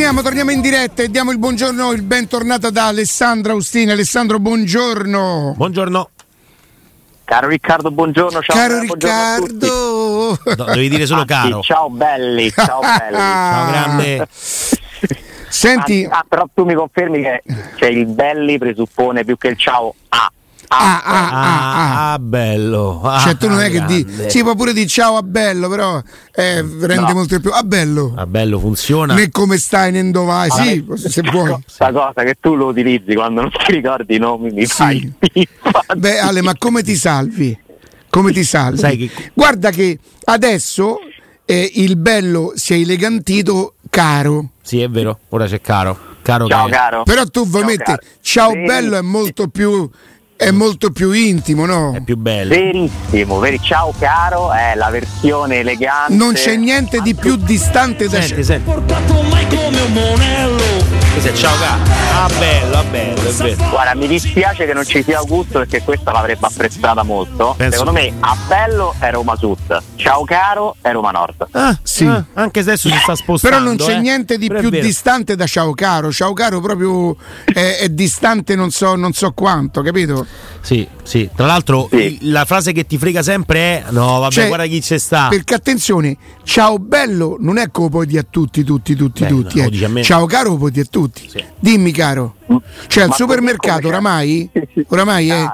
Torniamo, torniamo in diretta e diamo il buongiorno, il bentornato da Alessandro Austini. Alessandro, buongiorno. Buongiorno. Caro Riccardo, buongiorno. Ciao, Caro buongiorno Riccardo. No, devi dire solo Anzi, caro. Ciao belli, ciao belli. Ciao grande. Senti, ah, però tu mi confermi che cioè, il belli presuppone più che il ciao A. ah, ah, ah, ah. Ah, bello. Ah, Cioè, tu non è che di. grande. Si può pure di ciao a bello, però eh, rende No. molto di più. A bello. Ah, bello, funziona. Né come stai, né dove vai. Sì, se vuoi. Questa cosa che tu lo utilizzi quando non ti ricordi i nomi mi Sì. fai Beh, Ale, ma come ti salvi? Come ti salvi? Sai che- Guarda che adesso eh, il bello si è elegantito caro. Sì, è vero. Ora c'è caro. Caro Ciao caro. Però tu vuoi Ciao, mettere caro. ciao Veri- bello è molto più è molto più intimo, no? È più bello. Verissimo, veri- ciao caro, è la versione elegante. Non c'è niente di più distante da Senti, senti. Portato mai come un monello. Ciao caro. Ah, bello, ah, bello, è vero. Guarda, mi dispiace che non ci sia Augusto perché questa l'avrebbe apprezzata molto. Penso- Secondo me a bello è Roma Sud, ciao caro è Roma Nord. Ah, Sì. ah, anche se adesso si sta spostando. Però non c'è eh. niente di Però più distante da Ciao Caro. Ciao Caro proprio è, è distante non so, non so quanto, capito? Sì, sì. Tra l'altro, Sì. la frase che ti frega sempre è: No, vabbè, Cioè, guarda chi c'è sta. Perché attenzione, ciao bello non è lo puoi dire a tutti, tutti, tutti, Beh, tutti. no, eh. Ciao caro puoi dire a tutti. Sì. Dimmi caro. Cioè al Ma supermercato come oramai, oramai è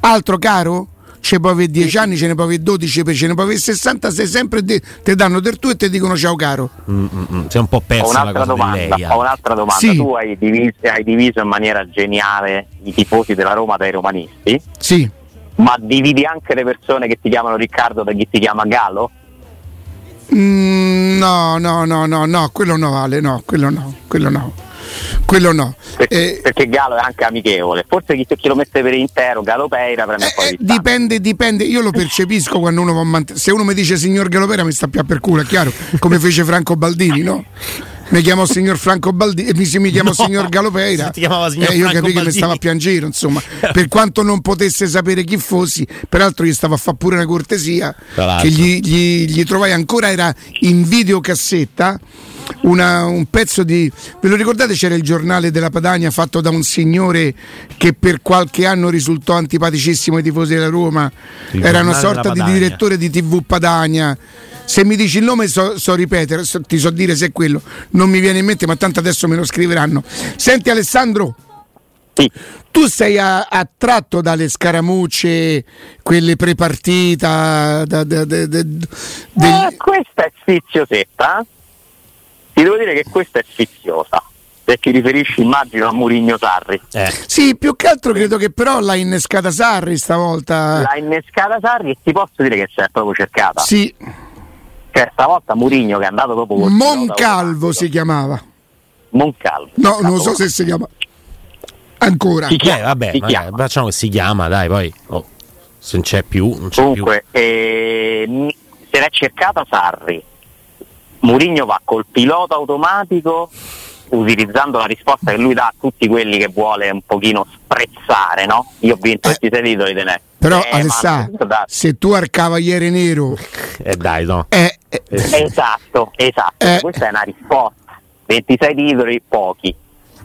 altro caro? Ce puoi avere 10 anni, ce ne puoi avere 12, ce ne puoi avere 60, sei sempre te, te danno del tuo e ti dicono ciao caro. Mm, mm, mm. È un po' Ho persa la un'altra cosa domanda, lei. ho un'altra domanda. Sì. Tu hai diviso, hai diviso in maniera geniale i tifosi della Roma dai romanisti, Sì. ma dividi anche le persone che ti chiamano Riccardo da chi ti chiama Galo? Mm, no, no, no, no, no, quello no vale, no, quello no, quello no. Quello no. Perché, Eh, perché Galo è anche amichevole. Forse chi, chi lo mette per intero, Galo Peira, prende Eh, di distanza. dipende, dipende, io lo percepisco quando uno va a mant- Se uno mi dice signor Galopera mi sta più per culo, è chiaro, come fece Franco Baldini, no? Mi chiamò signor Franco Baldini e mi, si- mi chiamò No, signor Galopeira. si chiamava signor Eh, io capì che mi stava a piangere, insomma. Per quanto non potesse sapere chi fossi, peraltro gli stava a fare pure una cortesia che gli, gli- gli trovai ancora, era in videocassetta. Una, un pezzo di ve lo ricordate c'era il giornale della Padania fatto da un signore che per qualche anno risultò antipaticissimo ai tifosi della Roma Il era una sorta di direttore di TV Padania se mi dici il nome so, so ripetere so- ti so dire se è quello non mi viene in mente ma tanto adesso me lo scriveranno senti Alessandro Sì. tu sei a- attratto dalle scaramucce quelle prepartita da, da- da- da- Eh, questa è sfiziosetta. Ti devo dire che questa è sfiziosa. Perché riferisci, immagino, a Murigno Sarri. Eh, Sì, più che altro credo che però l'ha innescata Sarri stavolta. L'ha innescata Sarri e ti posso dire che si è proprio cercata. Sì, Cioè, stavolta Murigno che è andato dopo col Moncalvo si chiamava. Moncalvo. No, non so se si chiama ancora. Beh, chiama? vabbè, Si chiama. facciamo che si chiama, dai, poi. oh, se non c'è più, non c'è Comunque, eh, mi- se l'è cercata Sarri. Murigno va col pilota automatico utilizzando la risposta che lui dà a tutti quelli che vuole un pochino sprezzare, no? Io ho vinto Eh, 26 titoli te ne. Però Eh, ma Alessà, da- se tu al Cavaliere Nero. Eh, dai, no. eh, eh, Esatto, esatto. Eh. Questa è una risposta. 26 titoli, pochi.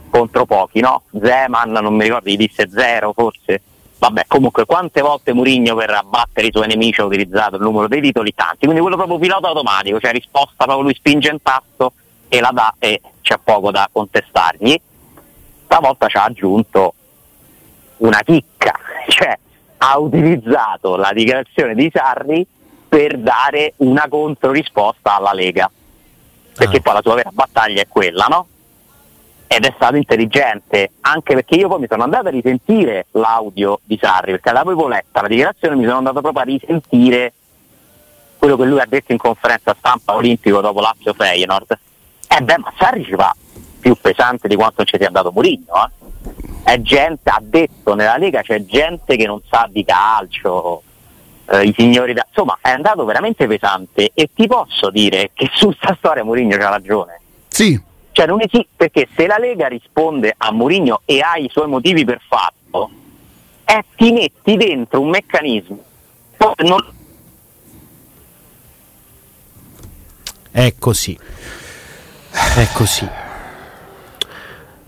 Contro pochi, no? Zeman, non mi ricordo, gli disse zero forse. Vabbè, comunque, quante volte Murigno per abbattere i suoi nemici ha utilizzato il numero dei titoli? Tanti. Quindi quello proprio pilota automatico, cioè risposta proprio lui spinge un tasto e la dà e c'è poco da contestargli. Stavolta ci ha aggiunto una chicca, cioè ha utilizzato la dichiarazione di Sarri per dare una controrisposta alla Lega. Perché Ah. poi la sua vera battaglia è quella, no? Ed è stato intelligente, anche perché io poi mi sono andato a risentire l'audio di Sarri, perché l'avevo letta la dichiarazione, mi sono andato proprio a risentire quello che lui ha detto in conferenza stampa olimpico dopo Lazio Feyenoord. Eh beh, ma Sarri ci va più pesante di quanto ci sia dato Murigno, eh? È gente, ha detto nella Lega c'è gente che non sa di calcio, eh, i signori da... insomma è andato veramente pesante e ti posso dire che su sta storia Mourinho c'ha ragione sì, cioè non esiste perché se la Lega risponde a Mourinho e ha i suoi motivi per farlo eh, ti metti dentro un meccanismo non- È così. È così.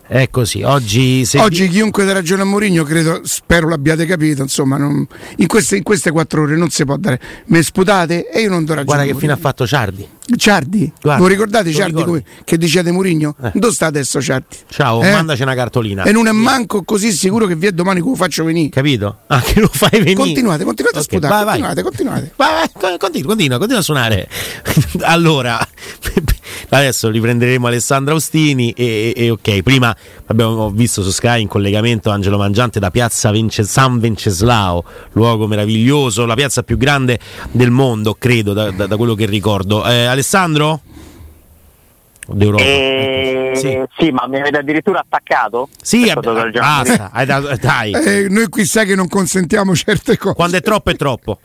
È così. Oggi, Oggi vi... chiunque dà ragione a Mourinho, credo, spero l'abbiate capito. Insomma, non... in, queste, in queste quattro ore non si può dare. Me sputate e io non do ragione. Guarda che fine ha fatto Ciardi. Ciardi, Guarda, voi ricordate Ciardi come- che dicete Mourinho? Eh. Dove sta adesso Ciardi? Ciao, Eh? mandaci una cartolina. E non è manco così sicuro che via domani come faccio venire. Capito? Ah, che lo fai venire. Continuate, continuate a Ok, sputare, vai, vai. continuate, continuate. Vai, vai, co- continua, continua, continua a suonare. allora, adesso riprenderemo Alessandra Austini e, e- e ok, prima abbiamo visto su Sky in collegamento Angelo Mangiante da piazza Vence- San Venceslao, luogo meraviglioso, la piazza più grande del mondo, credo, da, da- da quello che ricordo. Eh, Alessandro? D'Europa. E... Sì. Sì. ma mi avete addirittura attaccato? Sì, ab- sotto del giorno. basta, hai dato- dai. Eh, noi qui sai che non consentiamo certe cose. Quando è troppo è troppo.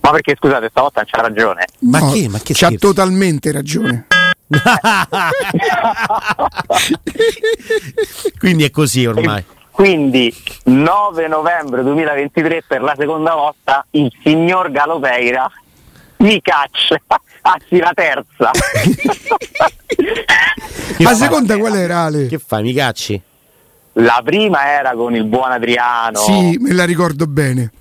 Ma perché scusate, stavolta c'ha ragione. Ma No, che- ma che c'ha totalmente ragione. Quindi è così ormai. Quindi 9 novembre 2023 per la seconda volta il signor Galopeira mi caccia, anzi la terza. Che La seconda qual era Ale? Che fai, mi cacci? la prima era con il buon Adriano, Sì, me la ricordo bene.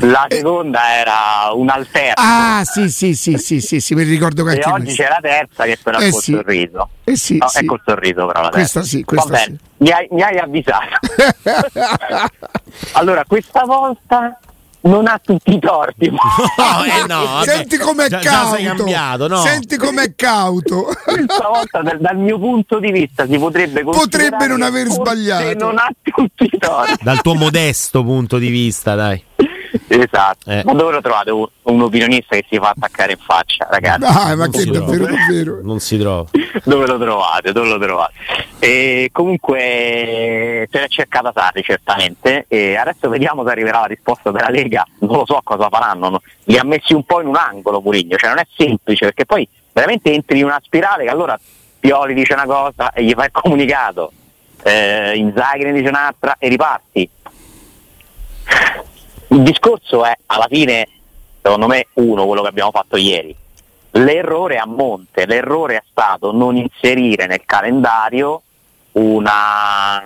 la seconda era un alterno Ah, sì, sì, sì, sì, sì, sì, la ricordo e anche oggi questa. c'è la terza che però è Eh col sì. sorriso. Eh sì, No, sì. È col sorriso però la Questa terza. sì, questa Va bene, sì. Mi, hai, mi hai avvisato. allora, questa volta non ha tutti i torti. No, eh no. Senti com'è Già- già cauto. sei cambiato, no? Senti com'è cauto. Questa volta dal, dal mio punto di vista si potrebbe Potrebbe non aver sbagliato. non ha tutti i torti. Dal tuo modesto punto di vista, dai. esatto. Eh. Ma dove lo trovate un, un opinionista che si fa attaccare in faccia, ragazzi? Dai, ma Non che si davvero, trova. davvero. Non si trova. dove lo trovate? Dove lo trovate? E comunque se l'è cercata Sarri certamente e adesso vediamo se arriverà la risposta della Lega, non lo so cosa faranno, no? li ha messi un po' in un angolo Murigno, cioè non è semplice perché poi veramente entri in una spirale che allora Pioli dice una cosa e gli fa il comunicato, eh, Inzaghi ne dice un'altra e riparti. Il discorso è alla fine, secondo me, uno, quello che abbiamo fatto ieri. L'errore a monte, l'errore è stato non inserire nel calendario una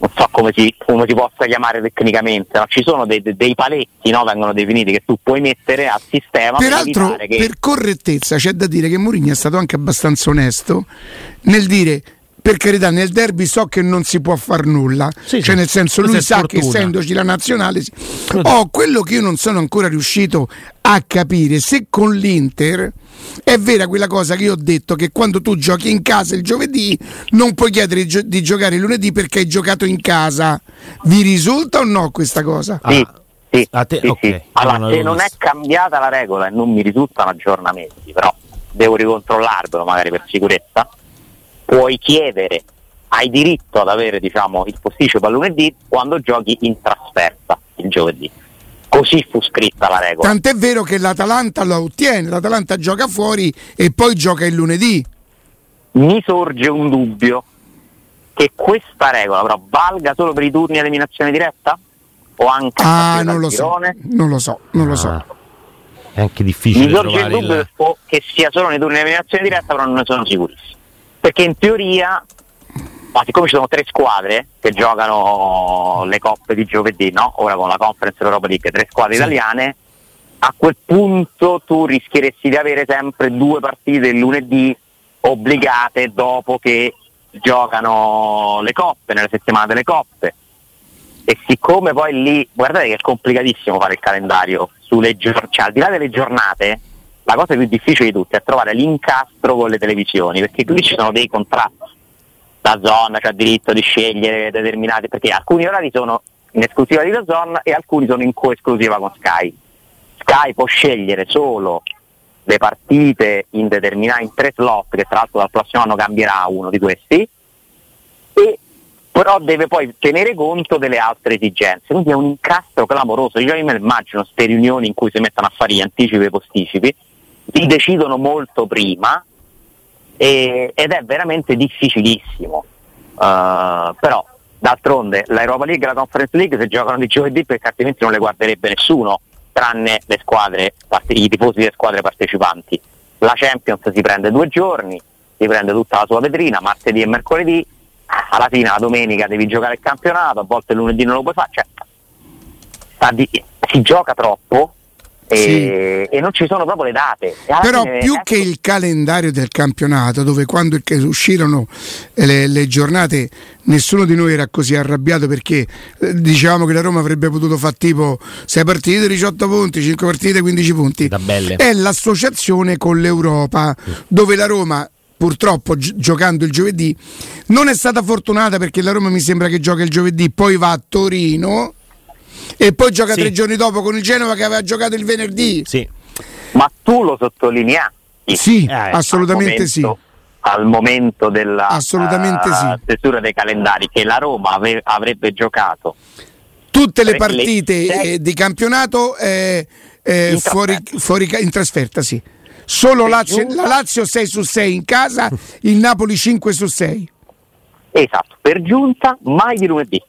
non so come si, come si possa chiamare tecnicamente, ma ci sono dei, dei- paletti, no? vengono definiti che tu puoi mettere al sistema Peraltro, per che per correttezza, c'è da dire che Mourinho è stato anche abbastanza onesto nel dire. Per carità, nel derby so che non si può far nulla, Sì, cioè nel senso lui è sa che sfortuna. essendoci la nazionale. sì. Oh, quello che io non sono ancora riuscito a capire se con l'Inter è vera quella cosa che io ho detto che quando tu giochi in casa il giovedì non puoi chiedere di gio- di giocare il lunedì perché hai giocato in casa. Vi risulta o no questa cosa? Sì, Ah, sì, a te- sì, ok, sì. Allora, non se non è visto. cambiata la regola e non mi risultano aggiornamenti, però devo ricontrollarvelo magari per sicurezza, puoi chiedere, hai diritto ad avere diciamo, il posticipo al lunedì quando giochi in trasferta il giovedì. Così fu scritta la regola. Tant'è vero che l'Atalanta lo ottiene, l'Atalanta gioca fuori e poi gioca il lunedì. Mi sorge un dubbio che questa regola però valga solo per i turni a eliminazione diretta? O anche Ah, a non lo so, girone? non lo so, non lo so. Ah, È anche difficile Mi sorge il dubbio il... che sia solo nei turni di eliminazione diretta, però non ne sono sicurissimo. Perché in teoria, ma siccome ci sono tre squadre che giocano le coppe di giovedì, no? ora con la Conference Europa League, tre squadre Sì. italiane, a quel punto tu rischieresti di avere sempre due partite il lunedì obbligate dopo che giocano le coppe, nelle settimane delle coppe. E siccome poi lì, guardate che è complicatissimo fare il calendario sulle giornate, cioè al di là delle giornate, la cosa più difficile di tutte è trovare l'incastro con le televisioni, perché lì ci sono dei contratti. La zona c'ha diritto di scegliere determinati, perché alcuni orari sono in esclusiva di zona e alcuni sono in coesclusiva con Sky. Sky può scegliere solo le partite in determinati in tre slot, che tra l'altro dal prossimo anno cambierà uno di questi, e però deve poi tenere conto delle altre esigenze. Quindi è un incastro clamoroso. Io immagino queste riunioni in cui si mettono a fare gli anticipi e i posticipi, li decidono molto prima e- ed è veramente difficilississimo. Uh, però d'altronde l'Europa League e la Conference League si giocano di giovedì perché altrimenti non le guarderebbe nessuno, tranne le squadre, i tifosi delle squadre partecipanti. La Champions si prende due giorni, si prende tutta la sua vetrina, martedì e mercoledì, alla fine la domenica devi giocare il campionato, a volte lunedì non lo puoi fare, cioè, di, si gioca troppo e, sì. e, non ci sono proprio le date. Però più ecco. che il calendario del campionato, dove quando uscirono le, le, giornate nessuno di noi era così arrabbiato perché eh, dicevamo che la Roma avrebbe potuto fare tipo 6 partite, 18 punti, 5 partite, 15 punti. È l'associazione con l'Europa, dove la Roma purtroppo gi- giocando il giovedì non è stata fortunata perché la Roma mi sembra che gioca il giovedì, poi va a Torino e poi gioca sì. tre giorni dopo con il Genova che aveva giocato il venerdì. Sì. Ma tu lo sottolineavi? Sì, eh, assolutamente al momento, sì. Al momento della assolutamente uh, sì. stesura dei calendari che la Roma ave- avrebbe giocato tutte le partite le... Eh, di campionato eh, eh, in, fuori, fuori, in trasferta, sì. Solo Lazio, la Lazio 6 su 6 in casa, il Napoli 5 su 6. Esatto, per giunta mai di lunedì.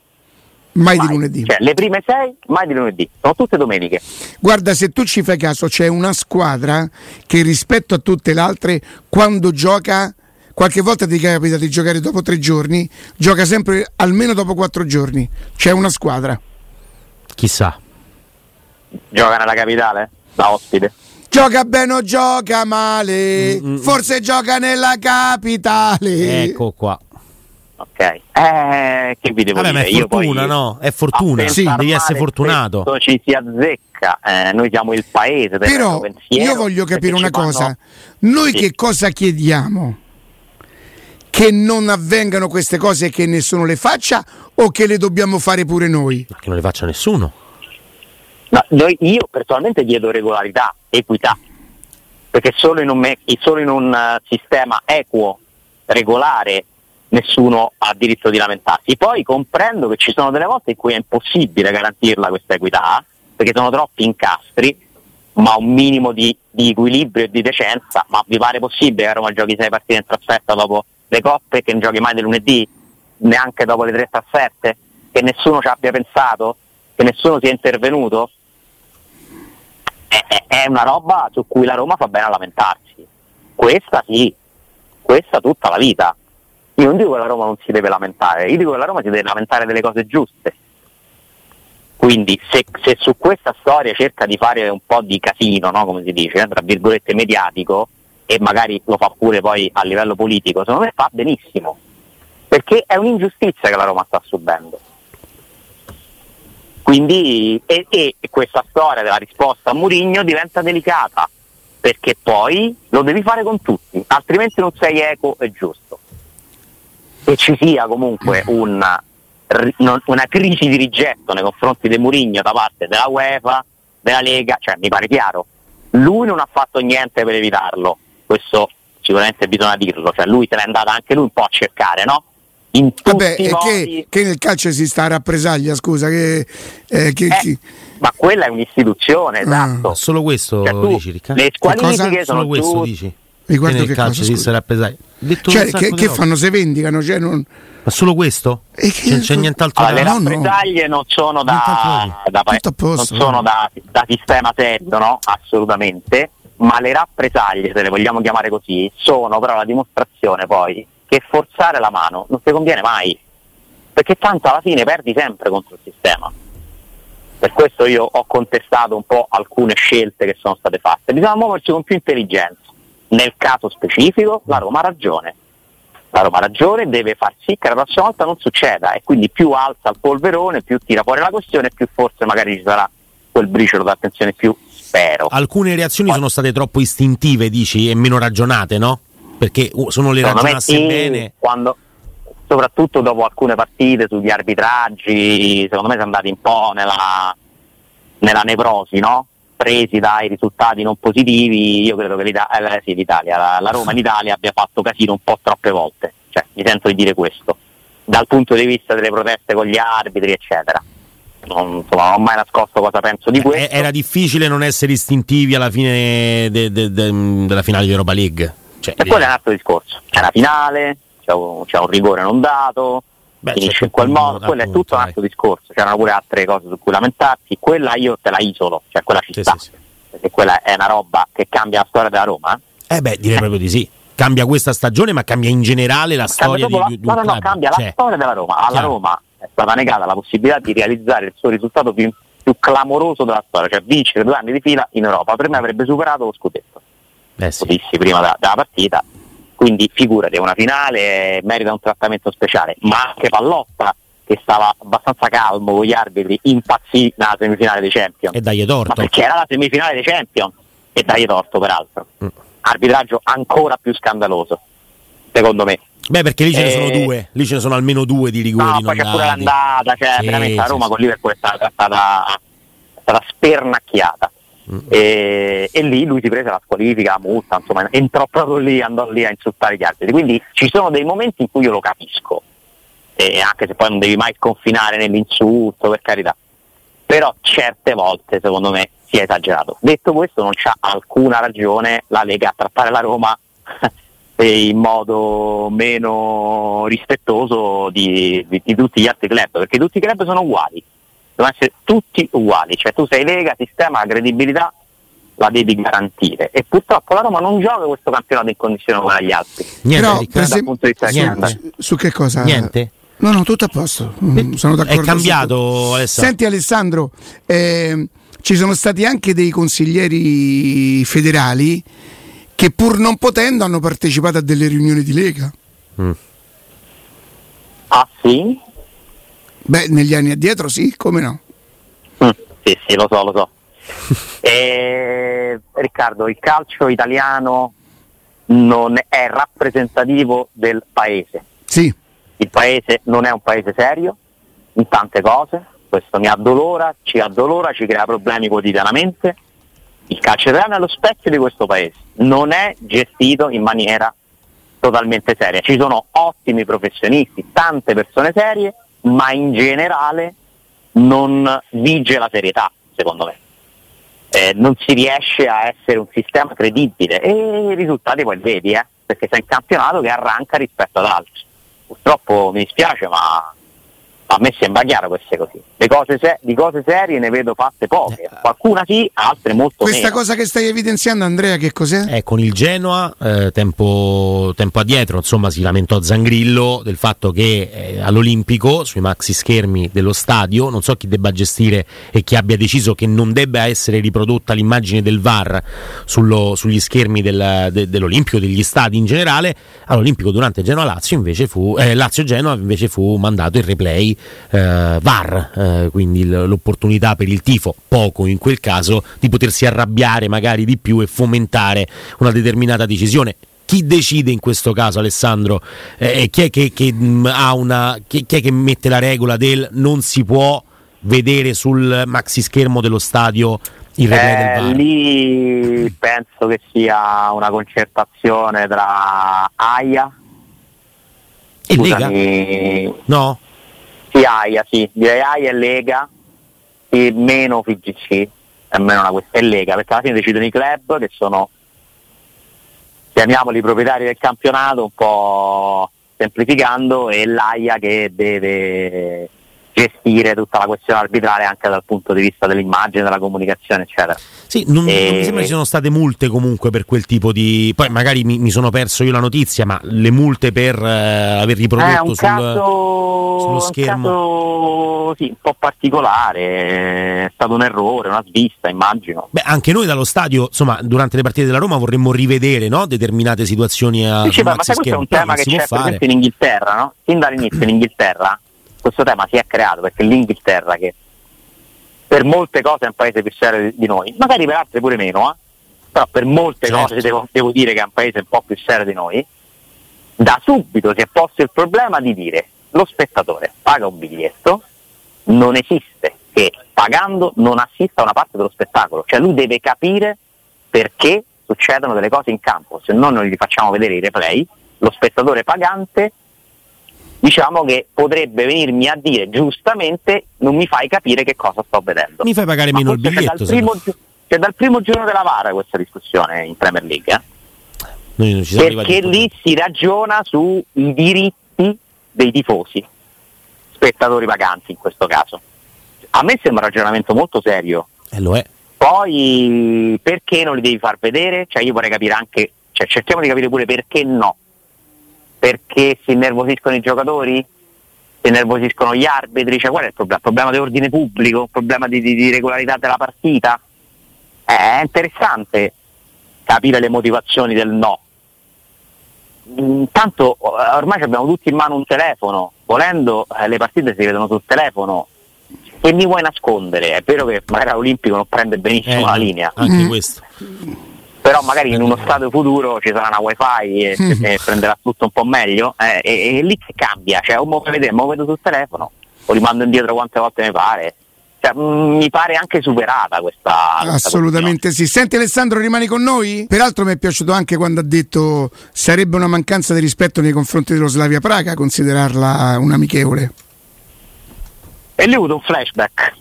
Mai, mai, di lunedì. Cioè, le prime sei, mai di lunedì. Sono tutte domeniche. Guarda, se tu ci fai caso, c'è una squadra che rispetto a tutte le altre, quando gioca, qualche volta ti capita di giocare dopo tre giorni, gioca sempre almeno dopo quattro giorni. C'è una squadra. Chissà. Gioca nella capitale? Da ospite? Gioca bene o gioca male, Mm-mm. forse gioca nella capitale. Ecco qua. Ok, eh, che vi devo Vabbè, dire? Ma è fortuna, no? È fortuna, sì, devi essere fortunato. Ci si azzecca, eh, noi siamo il paese. Però io voglio capire una cosa: noi sì. che cosa chiediamo? Che non avvengano queste cose e che nessuno le faccia o che le dobbiamo fare pure noi? Ma che non le faccia nessuno. No, noi, io personalmente chiedo regolarità, equità, perché solo in un, me- solo in un uh, sistema equo, regolare, nessuno ha diritto di lamentarsi. Poi comprendo che ci sono delle volte in cui è impossibile garantirla questa equità, perché sono troppi incastri, ma un minimo di, di equilibrio e di decenza, ma vi pare possibile che Roma giochi sei partite in trasferta dopo le coppe, che non giochi mai del lunedì, neanche dopo le tre trasferte, che nessuno ci abbia pensato, che nessuno sia intervenuto? È, è, è una roba su cui la Roma fa bene a lamentarsi. Questa sì, questa tutta la vita io non dico che la Roma non si deve lamentare, io dico che la Roma si deve lamentare delle cose giuste. Quindi se, se su questa storia cerca di fare un po' di casino, no? come si dice, tra virgolette mediatico, e magari lo fa pure poi a livello politico, secondo me fa benissimo. Perché è un'ingiustizia che la Roma sta subendo. Quindi e, e questa storia della risposta a Murigno diventa delicata, perché poi lo devi fare con tutti, altrimenti non sei eco e giusto che ci sia comunque una, una crisi di rigetto nei confronti di Murigno da parte della UEFA, della Lega, cioè mi pare chiaro, lui non ha fatto niente per evitarlo, questo sicuramente bisogna dirlo, cioè lui se n'è andato anche lui un po' a cercare, no? In Vabbè, che, che, nel calcio si sta a rappresaglia, scusa, che, eh, che, eh, ma quella è un'istituzione, ah. esatto. Solo questo cioè, tu, dici, Riccardo? Le squalifiche sono Solo questo giù, dici? Riguardo che calcio cosa, si sta rappresaglia. Cioè, che, che fanno? Se vendicano? Cioè non... Ma solo questo? Che... C'è, c'è, nient'altro allora, da Le rappresaglie no. non sono da, da, posto, non sono da, da sistema serio, no? Assolutamente. Ma le rappresaglie, se le vogliamo chiamare così, sono però la dimostrazione poi che forzare la mano non ti conviene mai. Perché tanto alla fine perdi sempre contro il sistema. Per questo io ho contestato un po' alcune scelte che sono state fatte. Bisogna muoversi con più intelligenza nel caso specifico la Roma ha ragione. La Roma ha ragione, deve far sì che la prossima volta non succeda e quindi più alza il polverone, più tira fuori la questione, più forse magari ci sarà quel briciolo d'attenzione più spero. Alcune reazioni Poi, sono state troppo istintive, dici, e meno ragionate, no? Perché uh, sono le ragionasse sì, bene. Quando, soprattutto dopo alcune partite sugli arbitraggi, secondo me sono andati un po' nella, nella nevrosi, no? Presi dai risultati non positivi, io credo che l'Italia, eh, sì, l'Italia la, la, Roma in Italia abbia fatto casino un po' troppe volte, cioè, mi sento di dire questo, dal punto di vista delle proteste con gli arbitri, eccetera. Non, insomma, non ho mai nascosto cosa penso di eh, questo. Era difficile non essere istintivi alla fine de, de, de, della finale di Europa League. Cioè, e quello è un altro discorso. C'è una finale, c'è un, c'è un rigore non dato, Beh, finisce in quel modo, quello è tutto un altro discorso, c'erano pure altre cose su cui lamentarsi, quella io te la isolo, cioè quella ci sì, sta, sì, sì. perché quella è una roba che cambia la storia della Roma. Eh beh, direi proprio di sì. cambia questa stagione, ma cambia in generale la storia di, la, di, No, no, no, cambia cioè, la storia della Roma. Alla chiaro. Roma è stata negata la possibilità di realizzare il suo risultato più, più clamoroso della storia, cioè vincere due anni di fila in Europa. Per me avrebbe superato lo scudetto. Eh sì. Lo dissi prima da, della partita. Quindi figurati, una finale merita un trattamento speciale, ma anche Pallotta che stava abbastanza calmo con gli arbitri, impazzì nella semifinale dei Champions. E dagli torto. Ma perché era la semifinale dei Champions e dagli torto peraltro. Mm. Arbitraggio ancora più scandaloso, secondo me. Beh, perché lì ce ne sono eh, due, lì ce ne sono almeno due di rigori. No, poi c'è pure l'andata, cioè sì, veramente la Roma sì, con Liverpool è stata, è stata, è stata spernacchiata. Mm. E, e, lì lui si prese la squalifica, la multa, insomma, entrò proprio lì, andò lì a insultare gli altri. Quindi ci sono dei momenti in cui io lo capisco, e anche se poi non devi mai sconfinare nell'insulto, per carità. Però certe volte, secondo me, si è esagerato. Detto questo, non c'ha alcuna ragione la Lega a trattare la Roma in modo meno rispettoso di, di, di, tutti gli altri club, perché tutti i club sono uguali, devono essere tutti uguali, cioè tu sei Lega, sistema, la credibilità la devi garantire e purtroppo la Roma non gioca questo campionato in condizione come gli altri. Niente, Però, per esempio, niente. Su che cosa? Niente. No, no, tutto a posto. Mm, sono d'accordo. È cambiato, Alessandro. Senti Alessandro, eh, ci sono stati anche dei consiglieri federali che pur non potendo hanno partecipato a delle riunioni di Lega. Mm. Ah sì? Beh, negli anni addietro sì, come no? Mm, sì, sì, lo so, lo so. e, Riccardo, il calcio italiano non è rappresentativo del paese. Sì. Il paese non è un paese serio in tante cose, questo mi addolora, ci addolora, ci crea problemi quotidianamente. Il calcio italiano è lo specchio di questo paese, non è gestito in maniera totalmente seria. Ci sono ottimi professionisti, tante persone serie, ma in generale non vige la serietà, secondo me. Eh, non si riesce a essere un sistema credibile e i risultati poi vedi, eh? perché sei in campionato che arranca rispetto ad altri. Purtroppo mi dispiace, ma a me sembra chiaro queste così. Le cose se- di cose serie ne vedo fatte poche, eh, qualcuna sì, altre molto Questa meno. cosa che stai evidenziando Andrea che cos'è? Eh, con il Genoa, eh, tempo, tempo, addietro, insomma si lamentò Zangrillo del fatto che eh, all'Olimpico, sui maxi schermi dello stadio, non so chi debba gestire e chi abbia deciso che non debba essere riprodotta l'immagine del VAR sullo, sugli schermi del, de, dell'Olimpico, degli stadi in generale, all'Olimpico durante Genoa-Lazio invece fu, eh, Lazio-Genoa invece fu mandato il replay eh, VAR, eh, quindi l'opportunità per il tifo, poco in quel caso, di potersi arrabbiare magari di più e fomentare una determinata decisione chi decide in questo caso Alessandro? Eh, chi, è che, che, mh, mm, una, chi, chi, è che, mette la regola del non si può vedere sul maxi schermo dello stadio il replay eh, del VAR? Lì penso che sia una concertazione tra AIA e Lega? No? Sì, AIA, sì, direi AIA e Lega, e meno FIGC, è meno una questione, è Lega, perché alla fine decidono i club che sono, chiamiamoli proprietari del campionato, un po' semplificando, e l'AIA che deve gestire tutta la questione arbitrale anche dal punto di vista dell'immagine, della comunicazione, eccetera. Sì, non, e... non mi sembra ci siano state multe comunque per quel tipo di. Poi magari mi, mi sono perso io la notizia, ma le multe per eh, aver riprodotto sul, caso, sullo schermo. Un caso, sì, un po' particolare, è stato un errore, una svista, immagino. Beh, anche noi dallo stadio, insomma, durante le partite della Roma vorremmo rivedere no? determinate situazioni a. Sì, ma questo è un tema che c'è per esempio in Inghilterra, no? Fin dall'inizio in Inghilterra questo tema si è creato perché l'Inghilterra che per molte cose è un paese più serio di noi, magari per altre pure meno, eh? però per molte certo. cose devo, devo, dire che è un paese un po' più serio di noi, da subito si è posto il problema di dire lo spettatore paga un biglietto, non esiste che pagando non assista a una parte dello spettacolo, cioè lui deve capire perché succedono delle cose in campo, se no non gli facciamo vedere i replay, lo spettatore pagante diciamo che potrebbe venirmi a dire giustamente non mi fai capire che cosa sto vedendo. Mi fai pagare meno il biglietto. C'è dal, primo, c'è dal primo giorno della VAR questa discussione in Premier League. Eh? Perché lì si ragiona sui diritti dei tifosi, spettatori paganti in questo caso. A me sembra un ragionamento molto serio. E eh, lo è. Poi perché non li devi far vedere? Cioè io vorrei capire anche Cioè, cerchiamo di capire pure perché no. Perché si innervosiscono i giocatori? Si innervosiscono gli arbitri? Cioè, qual è il problema? Il problema di ordine pubblico? Il problema di, di, di regolarità della partita? È interessante capire le motivazioni del no. Intanto ormai abbiamo tutti in mano un telefono, volendo eh, le partite si vedono sul telefono, e mi vuoi nascondere? È vero che magari l'Olimpico non prende benissimo Eh, la linea, Anche Mm. questo. Però magari in uno stadio futuro ci sarà una wifi e, e prenderà tutto un po' meglio eh, e, e lì che cambia, cioè o mo vedete, mo vedo sul telefono o rimando indietro quante volte mi pare. Cioè, mm, mi pare anche superata questa. questa Assolutamente sì. Senti Alessandro, rimani con noi? Peraltro mi è piaciuto anche quando ha detto sarebbe una mancanza di rispetto nei confronti dello Slavia Praga considerarla un amichevole. E lì ho avuto un flashback.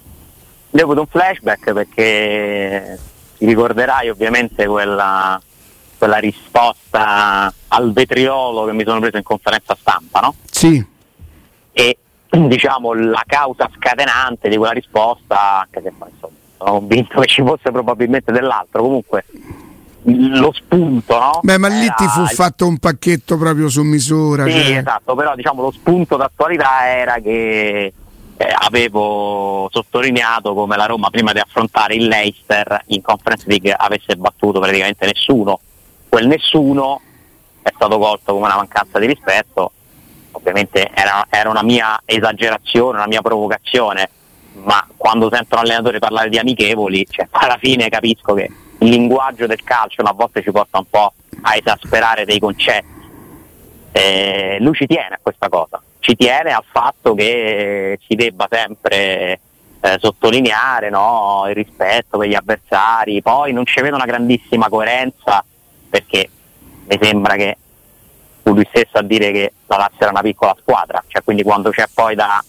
Lì ho avuto un flashback perché ti ricorderai ovviamente quella, quella risposta al vetriolo che mi sono preso in conferenza stampa, no? Sì, E diciamo la causa scatenante di quella risposta, anche se poi insomma sono convinto che ci fosse probabilmente dell'altro, comunque lo spunto, no? beh, ma lì Era ti fu fatto un pacchetto proprio su misura. Sì, cioè- esatto, però diciamo lo spunto d'attualità era che eh, avevo sottolineato come la Roma prima di affrontare il Leicester in Conference League avesse battuto praticamente nessuno. Quel nessuno è stato colto come una mancanza di rispetto, ovviamente era, era una mia esagerazione, una mia provocazione, ma quando sento un allenatore parlare di amichevoli, cioè, alla fine capisco che il linguaggio del calcio a volte ci porta un po' a esasperare dei concetti. Eh, lui ci tiene a questa cosa, ci tiene al fatto che si debba sempre eh, sottolineare no, il rispetto per gli avversari, poi non ci vedo una grandissima coerenza perché mi sembra che fu lui stesso a dire che la Lazio era una piccola squadra, cioè quindi quando c'è poi da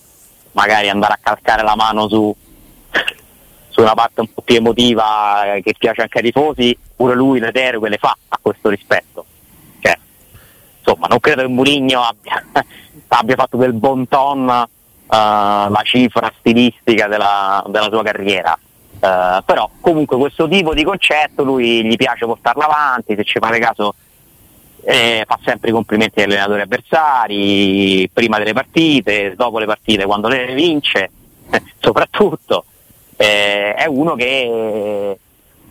magari andare a calcare la mano su, su una parte un po' più emotiva eh, che piace anche ai tifosi, pure lui le deroghe le fa a questo rispetto. Insomma, non credo che Mourinho abbia, abbia fatto del bon ton eh, la cifra stilistica della, della sua carriera. Eh, però comunque questo tipo di concetto lui gli piace portarlo avanti, se ci fate caso eh, fa sempre i complimenti agli allenatori avversari, prima delle partite, dopo le partite, quando le vince, soprattutto. Eh, è uno che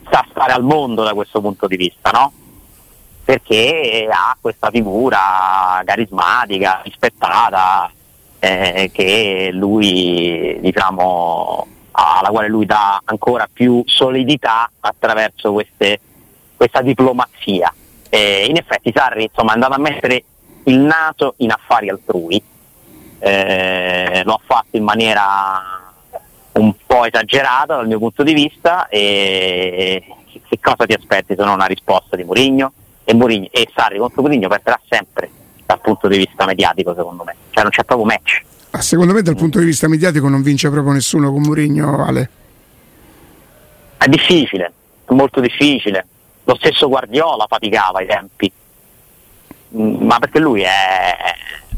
sa stare al mondo da questo punto di vista, no? Perché ha questa figura carismatica, rispettata, eh, lui, diciamo, alla quale lui dà ancora più solidità attraverso queste- questa diplomazia. Eh, in effetti Sarri insomma, è andato a mettere il naso in affari altrui, eh, lo ha fatto in maniera un po' esagerata dal mio punto di vista e che- che cosa ti aspetti se non una risposta di Mourinho? E, Mourinho, e Sarri contro Mourinho perderà sempre dal punto di vista mediatico secondo me, cioè non c'è proprio match. Ma secondo me dal punto di vista mediatico non vince proprio nessuno con Mourinho, Ale. È difficile, è molto difficile. Lo stesso Guardiola faticava ai tempi, Mm, ma perché lui è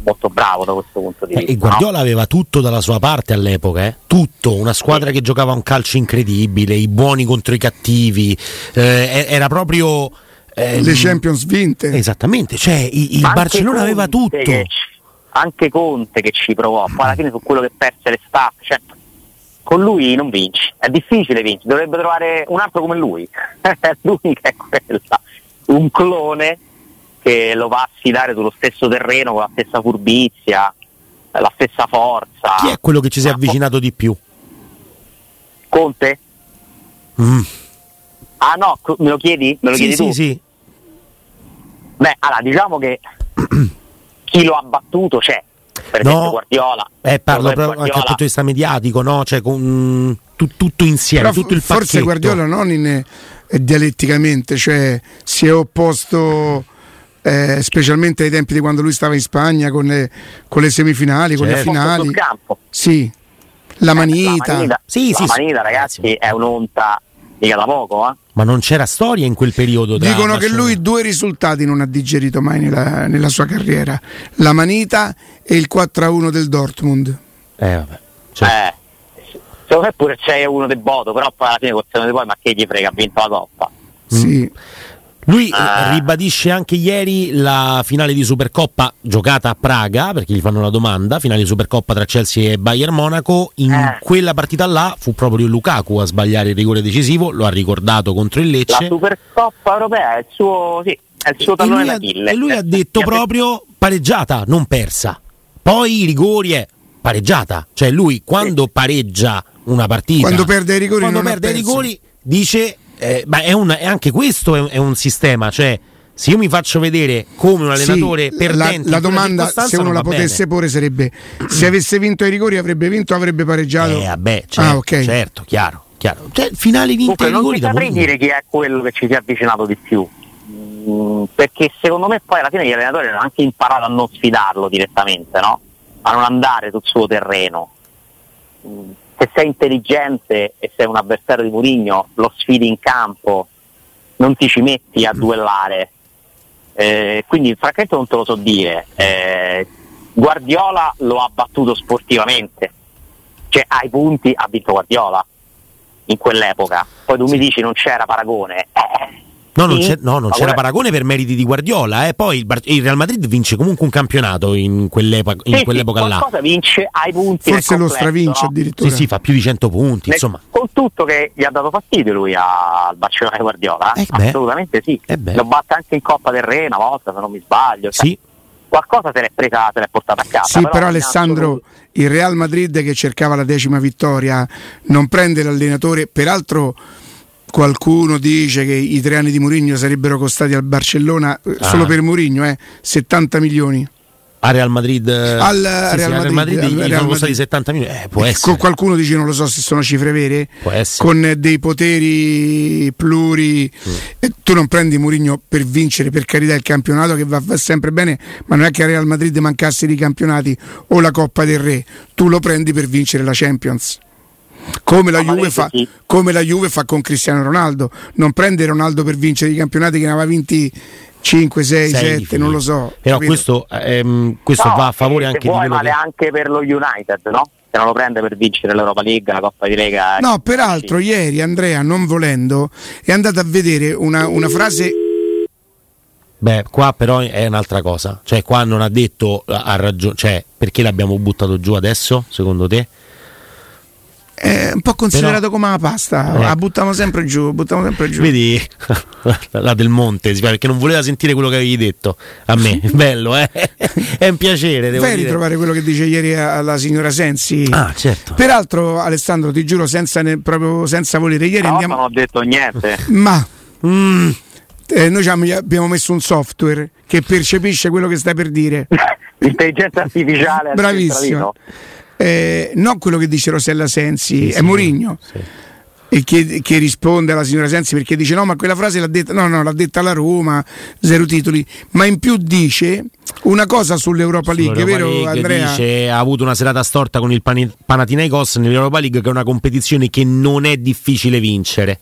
molto bravo da questo punto di Eh, vista. e Guardiola aveva tutto dalla sua parte all'epoca, eh? tutto, una squadra che giocava un calcio incredibile, i buoni contro i cattivi, eh, era proprio... eh, Le Champions vinte. Esattamente, cioè i- il Barcellona aveva tutto. che anche Conte che ci provò, poi alla fine su quello che perse le staff, cioè, con lui non vinci, è difficile vincere, dovrebbe trovare un altro come lui, è l'unica è quella, un clone che lo va a sfidare sullo stesso terreno con la stessa furbizia, la stessa forza. Chi è quello che ci si è avvicinato di più? Conte? Mm. Ah no, me lo chiedi? Me lo Sì, chiedi sì, tu? sì. Beh, allora diciamo che chi lo ha battuto c'è, per No. esempio Guardiola. Eh, parlo proprio anche dal Guardiola- punto di vista mediatico, no? Cioè, con, tu- tutto insieme, Però tutto il forse pacchetto. Guardiola non in, eh, dialetticamente, cioè si è opposto eh, specialmente ai tempi di quando lui stava in Spagna con le, con le semifinali, con le Certo. finali. Sì, la manita. La manita, Sì, la sì, sì. manita, ragazzi, è un'onta mica da poco, eh? Ma non c'era storia in quel periodo. Dicono che lui due risultati non ha digerito mai nella, nella sua carriera, la manita e il 4-1 del Dortmund. Eh, vabbè. Cioè, Eh, secondo me pure c'è uno del Bodo, però poi alla fine col secondo di poi, ma che gli frega, ha vinto la coppa. Sì. Lui eh. ribadisce anche ieri la finale di Supercoppa giocata a Praga, perché gli fanno la domanda, finale di Supercoppa tra Chelsea e Bayern Monaco, in eh. quella partita là fu proprio Lukaku a sbagliare il rigore decisivo, lo ha ricordato contro il Lecce. La Supercoppa europea è il suo, sì, è il suo tallone d'Achille. E lui ha detto proprio pareggiata, non persa. Poi i rigori è pareggiata, cioè lui quando sì. pareggia una partita, quando perde i rigori, quando perde i rigori dice eh, ma è, un, è, anche questo è un, è un, sistema, cioè se io mi faccio vedere come un allenatore sì, perdente la, la domanda se uno la potesse bene. porre sarebbe se avesse vinto i rigori avrebbe vinto o avrebbe pareggiato eh vabbè certo, ah, okay. certo chiaro, chiaro. Cioè, finali vinte ai rigori non saprei dire chi è quello che ci si è avvicinato di più mm, perché secondo me poi alla fine gli allenatori hanno anche imparato a non sfidarlo direttamente no? a non andare sul suo terreno mm, se sei intelligente e sei un avversario di Murigno, lo sfidi in campo, non ti ci metti a duellare. Eh, quindi francamente non te lo so dire. Eh, Guardiola lo ha battuto sportivamente, cioè ai punti ha vinto Guardiola in quell'epoca. Poi tu mi dici non c'era paragone. No, non, c'è, no, non c'era paragone per meriti di Guardiola. Eh. Poi il, Bar- il, Real Madrid vince comunque un campionato in, quell'epoca, in sì, quell'epoca sì, là. Qualcosa vince ai punti. Forse lo stravince no? addirittura. Sì, sì, fa più di 100 punti. Nel, insomma. Con tutto che gli ha dato fastidio lui al Barcellona di Guardiola. Eh? Eh Assolutamente sì. Eh lo batte anche in Coppa del Re una volta, se non mi sbaglio. Cioè, sì. Qualcosa se l'è presa, se l'è portata a casa. Sì, però, però Alessandro, il Real Madrid che cercava la decima vittoria non prende l'allenatore, peraltro qualcuno dice che i tre anni di Mourinho sarebbero costati al Barcellona eh, ah. solo per Mourinho eh, 70 milioni a Real Madrid al sì, Real, sì, Madrid, Real Madrid, al Real sono costati 70 milioni eh, può essere qualcuno dice non lo so se sono cifre vere può essere. con dei poteri pluri mm. tu non prendi Mourinho per vincere per carità il campionato che va, va sempre bene ma non è che a Real Madrid mancasse i campionati o la Coppa del Re tu lo prendi per vincere la Champions come la, Juve fa, sì. come la Juve fa con Cristiano Ronaldo, non prende Ronaldo per vincere i campionati che ne aveva vinti 5, 6, 6 7, non lo so. Però capito? questo, ehm, questo no, va a favore anche di quello vale che... anche per lo United, no? Se non lo prende per vincere l'Europa League, la Coppa di Lega. No, peraltro ieri Andrea, non volendo, è andato a vedere una, una frase Beh, qua però è un'altra cosa. Cioè, qua non ha detto ha ragione. Cioè, perché l'abbiamo buttato giù adesso, secondo te? È un po' considerato Però, come la pasta, eh. la buttiamo sempre giù, buttiamo sempre giù. Vedi la del monte, perché non voleva sentire quello che avevi detto a me, bello, eh? è un piacere. Devo Fai dire. ritrovare quello che dice ieri alla signora Sensi. Ah, certo. Peraltro, Alessandro, ti giuro, senza, ne, proprio senza volere, ieri no, andiamo... non ho detto niente. Ma... Mm, eh, noi abbiamo messo un software che percepisce quello che stai per dire. L'intelligenza artificiale. Bravissimo eh, non quello che dice Rosella Sensi, sì, è sì, Mourinho. Sì. E che, che, risponde alla signora Sensi perché dice no ma quella frase l'ha detta no no l'ha detta la Roma zero titoli ma in più dice una cosa sull'Europa League vero League Andrea? dice ha avuto una serata storta con il Panathinaikos nell'Europa League che è una competizione che non è difficile vincere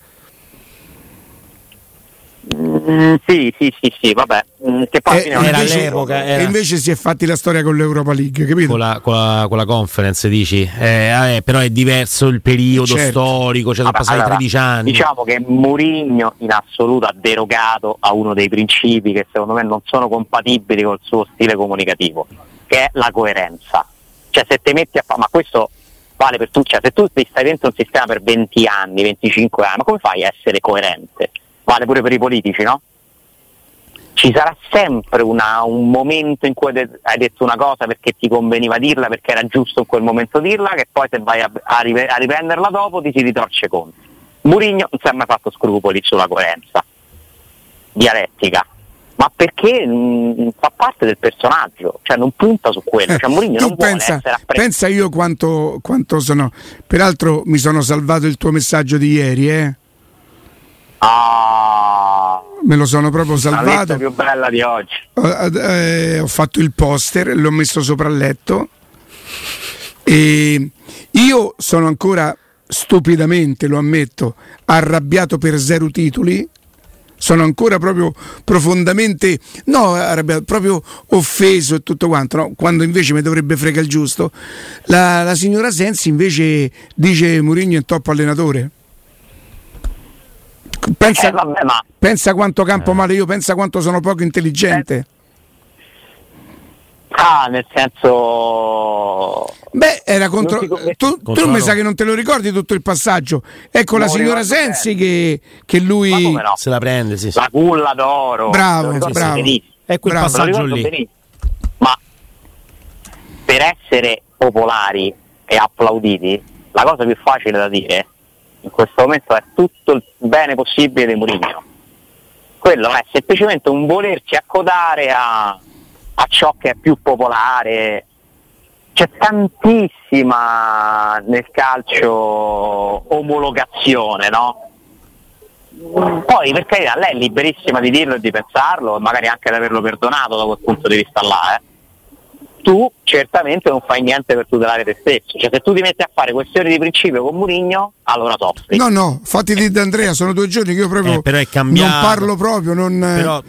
Mm, sì, sì, sì, sì, vabbè. Mm, che poi eh, era invece, all'epoca. Era... E invece si è fatti la storia con l'Europa League, capito? Con la, con la, con la conference, dici. Eh, eh, però è diverso il periodo certo. storico, cioè vabbè, sono passati allora, 13 anni. Diciamo che Mourinho in assoluto ha derogato a uno dei principi che secondo me non sono compatibili col suo stile comunicativo, che è la coerenza. Cioè se ti metti a fare, ma questo vale per tutti, cioè se tu stai dentro un sistema per 20 anni, 25 anni, ma come fai a essere coerente? Vale pure per i politici, no? Ci sarà sempre una, un momento in cui hai detto una cosa perché ti conveniva dirla, perché era giusto in quel momento dirla, che poi se vai a, a, riprenderla dopo ti si ritorce contro. Murigno non si è mai fatto scrupoli sulla coerenza dialettica, ma perché mh, mm, fa parte del personaggio, cioè non punta su quello. Cioè, Mourinho non pensa, pensa io quanto, quanto sono. Peraltro mi sono salvato il tuo messaggio di ieri, eh? Ah, me lo sono proprio salvato. La più bella di oggi. Eh, ho fatto il poster, l'ho messo sopra il letto. E io sono ancora stupidamente, lo ammetto, arrabbiato per zero titoli. Sono ancora proprio profondamente, no, arrabbiato, proprio offeso e tutto quanto, no? quando invece mi dovrebbe fregare il giusto. La, la signora Sensi invece dice Mourinho è top allenatore pensa... Eh, vabbè, ma pensa quanto campo male io, pensa quanto sono poco intelligente. Ah, nel senso. Beh, era contro. Si- Tu, tu mi sa che non te lo ricordi tutto il passaggio. Ecco Non la signora Sensi che, che lui. Come no? Se la prende, sì. sì. La culla d'oro. Bravo, bravo. È quel Bravo. Passaggio lì. benissimo. Ma per essere popolari e applauditi, la cosa più facile da dire in questo momento è tutto il bene possibile di Mourinho. Quello è semplicemente un volersi accodare a, a ciò che è più popolare. C'è tantissima nel calcio omologazione, no? Poi per carità lei è liberissima di dirlo e di pensarlo, magari anche di averlo perdonato da quel punto di vista là, eh. Tu certamente non fai niente per tutelare te stesso. Cioè se tu ti metti a fare questioni di principio con Murigno, allora soffri. No, no, fatti di da Andrea, sono due giorni che io proprio Eh, però è cambiato. non parlo proprio, non, Però-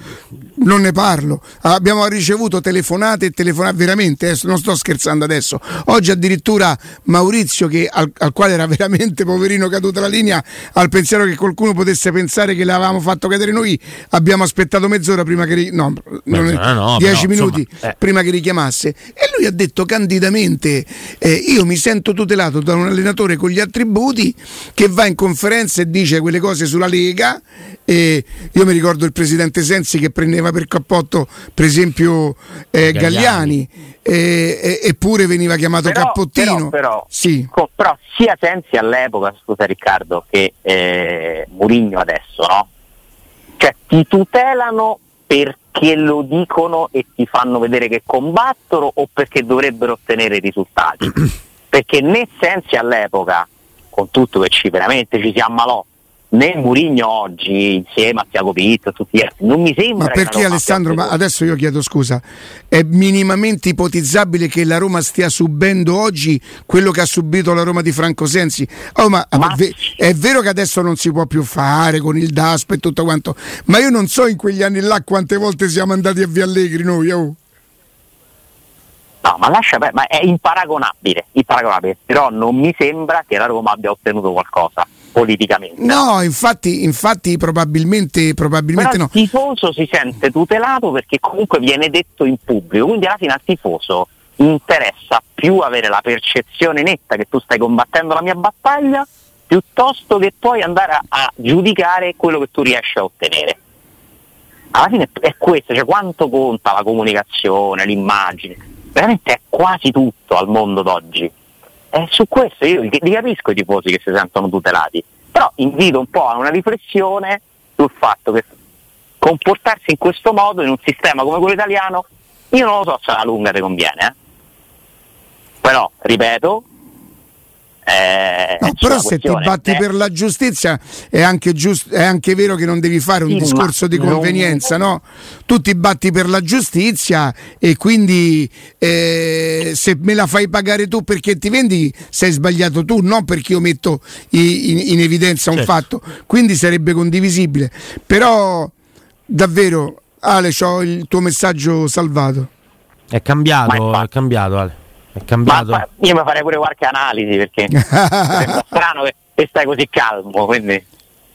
non ne parlo. Abbiamo ricevuto telefonate e telefonate, veramente, eh, non sto scherzando adesso. Oggi addirittura Maurizio, che, al, al quale era veramente poverino caduta la linea, al pensiero che qualcuno potesse pensare che l'avevamo fatto cadere noi, abbiamo aspettato mezz'ora prima che... No, Mezz'ora no, dieci però, minuti insomma, eh. prima che richiamasse. E lui ha detto candidamente: eh, Io mi sento tutelato da un allenatore con gli attributi che va in conferenza e dice quelle cose sulla Lega. E io mi ricordo il presidente Sensi che prendeva per cappotto, per esempio, eh, Galliani. Galliani, e- e- eppure veniva chiamato Però, cappottino. però, però, Sì. co- però sia Sensi all'epoca, scusa Riccardo, che eh, Murigno adesso, no? Cioè ti tutelano perché lo dicono e ti fanno vedere che combattono o perché dovrebbero ottenere i risultati. perché né Sensi all'epoca, con tutto che ci veramente ci si ammalò, né Murigno oggi insieme a Tiago Pinto e tutti gli altri, non mi sembra Ma perché Alessandro? Ma adesso io chiedo scusa, è minimamente ipotizzabile che la Roma stia subendo oggi quello che ha subito la Roma di Franco Sensi? Oh, ma, Ma- è ve- è vero che adesso non si può più fare con il DASP e tutto quanto, ma io non so in quegli anni là quante volte siamo andati a Via Allegri noi. oh. No, ma lascia ma è imparagonabile, imparagonabile, però non mi sembra che la Roma abbia ottenuto qualcosa politicamente. No, infatti, infatti probabilmente, probabilmente il no. tifoso si sente tutelato perché comunque viene detto in pubblico, quindi alla fine al tifoso interessa più avere la percezione netta che tu stai combattendo la mia battaglia piuttosto che poi andare a, a giudicare quello che tu riesci a ottenere. Alla fine è questo, cioè quanto conta la comunicazione, l'immagine, veramente è quasi tutto al mondo d'oggi. E su questo io li capisco i tifosi che si sentono tutelati, però invito un po' a una riflessione sul fatto che comportarsi in questo modo in un sistema come quello italiano, io non lo so se alla lunga ti conviene, eh. però ripeto, eh, No, però se ti batti eh, per la giustizia è anche, giust- è anche vero che non devi fare un Sì, discorso di non- convenienza, no? Tu ti batti per la giustizia e quindi eh, se me la fai pagare tu perché ti vendi sei sbagliato tu, non perché io metto i- in, in evidenza un Certo. fatto. Quindi sarebbe condivisibile. Però davvero, Ale, ho il tuo messaggio salvato. È cambiato, è cambiato, Ale. È ma, cambiato. ma io mi farei pure qualche analisi perché sembra strano che, che stai così calmo, quindi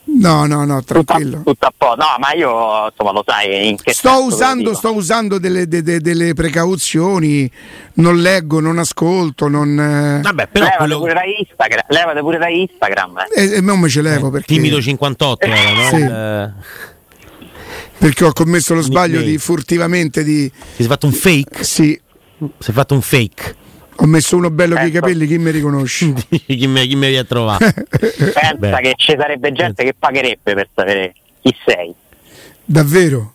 No, no, no, tranquillo. tutto a po'. No, ma io insomma lo sai in che Sto usando, sto usando delle, de- de- delle precauzioni, non leggo, non ascolto, non... eh, Vabbè, però levate, quello pure da Instagram, levate pure da Instagram. eh. E, e non me ce levo perché, timido 58 era, no? Sì. Il- perché ho commesso lo sbaglio di furtivamente di... ti sei fatto un fake? Sì, Si è fatto un fake. Ho messo uno bello con i capelli, chi mi riconosce? chi, mi, chi mi viene a trovare? Pensa Beh. che ci sarebbe gente che pagherebbe per sapere chi sei. Davvero?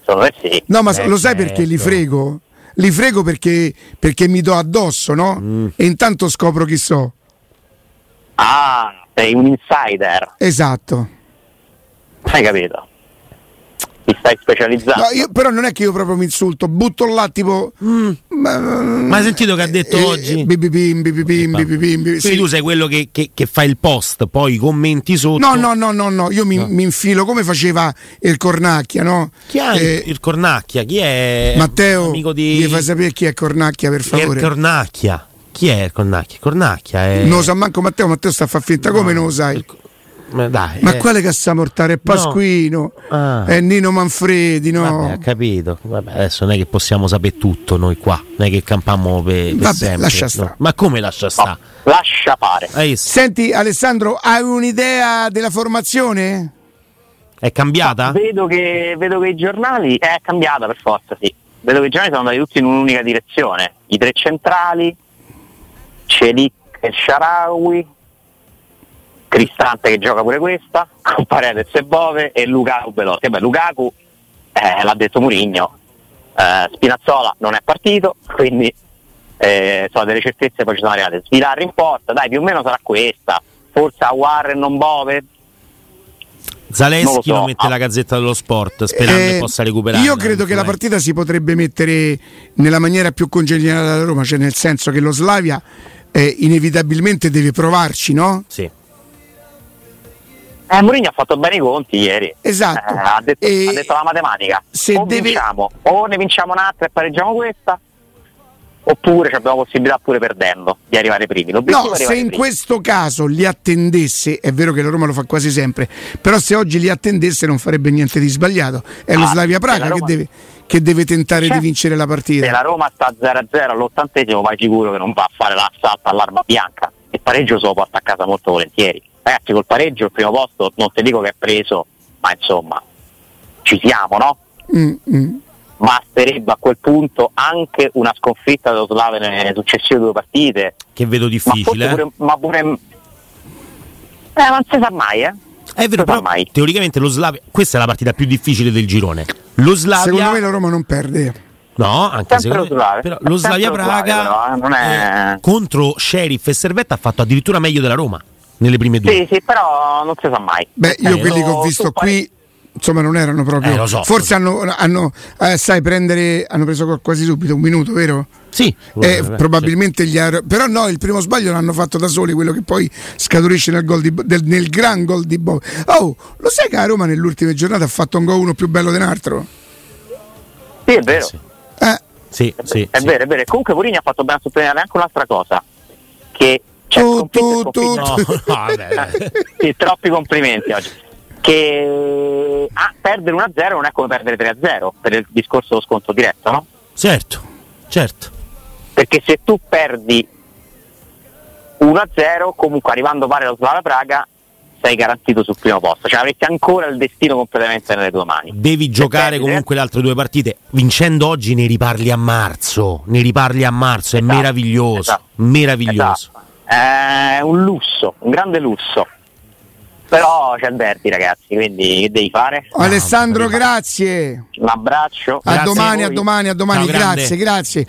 Secondo me sì. No, ma Eh, lo sai perché li certo. frego? Li frego perché, perché mi do addosso, no? Mm. E intanto scopro chi so. Ah, sei un insider, Esatto. hai capito? Ti stai specializzando. No, io- però non è che io proprio mi insulto, butto là tipo... Mm. Ma, Ma hai sentito che ha detto eh, oggi? Bibibim, bibibim, bibibim, bibibim, Quindi sì. tu sei quello che, che- che fa il post, poi i commenti sotto. No, no, no, no, no, io mi, mi infilo come faceva il Cornacchia, no? Chi è Eh, il Cornacchia? Chi è Matteo, amico di gli fai sapere chi è Cornacchia per è il favore? Cornacchia? Chi è il Cornacchia? Cornacchia è Non lo sa manco Matteo, Matteo sta a far finta come non lo sai. il- Ma dai, Ma eh. quale Cassamortare? È Pasquino, Ah. è Nino Manfredi, no? Vabbè, ho capito. Vabbè, adesso non è che possiamo sapere tutto noi qua, non è che campiamo per, per Vabbè, sempre. lascia no. Ma come lascia sta? No, lascia fare. Hai visto? Senti Alessandro, hai un'idea della formazione? È cambiata? Vedo che, vedo che i giornali è cambiata per forza, sì. Vedo che i giornali sono andati tutti in un'unica direzione. I tre centrali, Celic e Sharawi, Cristante che gioca pure questa, con Paredes e Bove e Lukaku Veloci. Beh, Lukaku eh, l'ha detto Murigno, eh, Spinazzola non è partito, quindi eh, sono delle certezze poi ci sono arrivate. Svilarri in porta, dai, più o meno sarà questa. Forse a Warren non Bove, Zaleschi Non lo so. lo mette Ah. la gazzetta dello sport sperando Eh, che possa recuperare. Io credo che la partita si potrebbe mettere nella maniera più congeniale alla Roma, cioè nel senso che lo Slavia eh, inevitabilmente deve provarci, no? Sì. Eh, Mourinho ha fatto bene i conti ieri. Esatto. Eh, ha, detto, E ha detto la matematica. se o deve- vinciamo, o ne vinciamo un'altra e pareggiamo questa, oppure abbiamo possibilità pure perdendo di arrivare primi. L'obiettivo No, se in primi. questo caso li attendesse, è vero che la Roma lo fa quasi sempre, però se oggi li attendesse non farebbe niente di sbagliato. È lo Ah, Slavia se Praga che deve, che deve tentare Certo. di vincere la Se partita. la Roma sta 0-0 all'ottantesimo, vai sicuro che non va a fare l'assalto all'arma bianca. Il pareggio se lo porta a casa molto volentieri. Ragazzi, col pareggio il primo posto non ti dico che è preso, ma insomma, ci siamo, no? Mm, mm. Basterebbe a quel punto anche una sconfitta dello Slave nelle successive due partite. Che vedo Ma difficile. eh. pure, ma pure. Eh, non si sa mai, eh. È vero, però mai. teoricamente lo Slavia. Questa è la partita più difficile del girone. Lo Slavia. Secondo me la Roma non perde. No, anche secondo lo me. Slavia. Però lo Slavia lo Slavia, Praga però, eh, non è- eh, contro Sheriff e Servetta ha fatto addirittura meglio della Roma nelle prime due. Sì, sì, però non si sa mai. Beh, io Eh, quelli che ho visto qui, insomma, non erano proprio. Eh, lo so, Forse lo hanno, hanno, eh, sai, prendere, hanno preso quasi subito un minuto, vero? Sì, Eh, sì. probabilmente gli aer- però no, il primo sbaglio l'hanno fatto da soli, quello che poi scaturisce nel, gol di, del- nel gran gol di Bob. Oh, lo sai che a Roma nelle ultime giornate ha fatto un gol uno più bello di un altro? Sì, è vero. Sì. Eh, Sì, sì, è sì. vero, è vero. Comunque Mourinho ha fatto bene a sottolineare anche un'altra cosa. Che c'è Tu, e tu, tu. No, no, sì, troppi complimenti oggi. Che ah, perdere 1-0 non è come perdere 3-0 per il discorso dello sconto diretto, no? Certo, certo. Perché se tu perdi 1-0, comunque arrivando pari allo Slava Praga, sei garantito sul primo posto, cioè avresti ancora il destino completamente nelle tue mani. Devi giocare perdi, comunque le altre due partite. Vincendo oggi ne riparli a marzo. Ne riparli a marzo. È Esatto, meraviglioso. esatto. Meraviglioso. Esatto. È un lusso, un grande lusso. Però c'è il derby, ragazzi, quindi che devi fare? Alessandro, no, grazie. Un abbraccio. A Grazie domani, a a domani, a domani. Grande. grazie, grazie.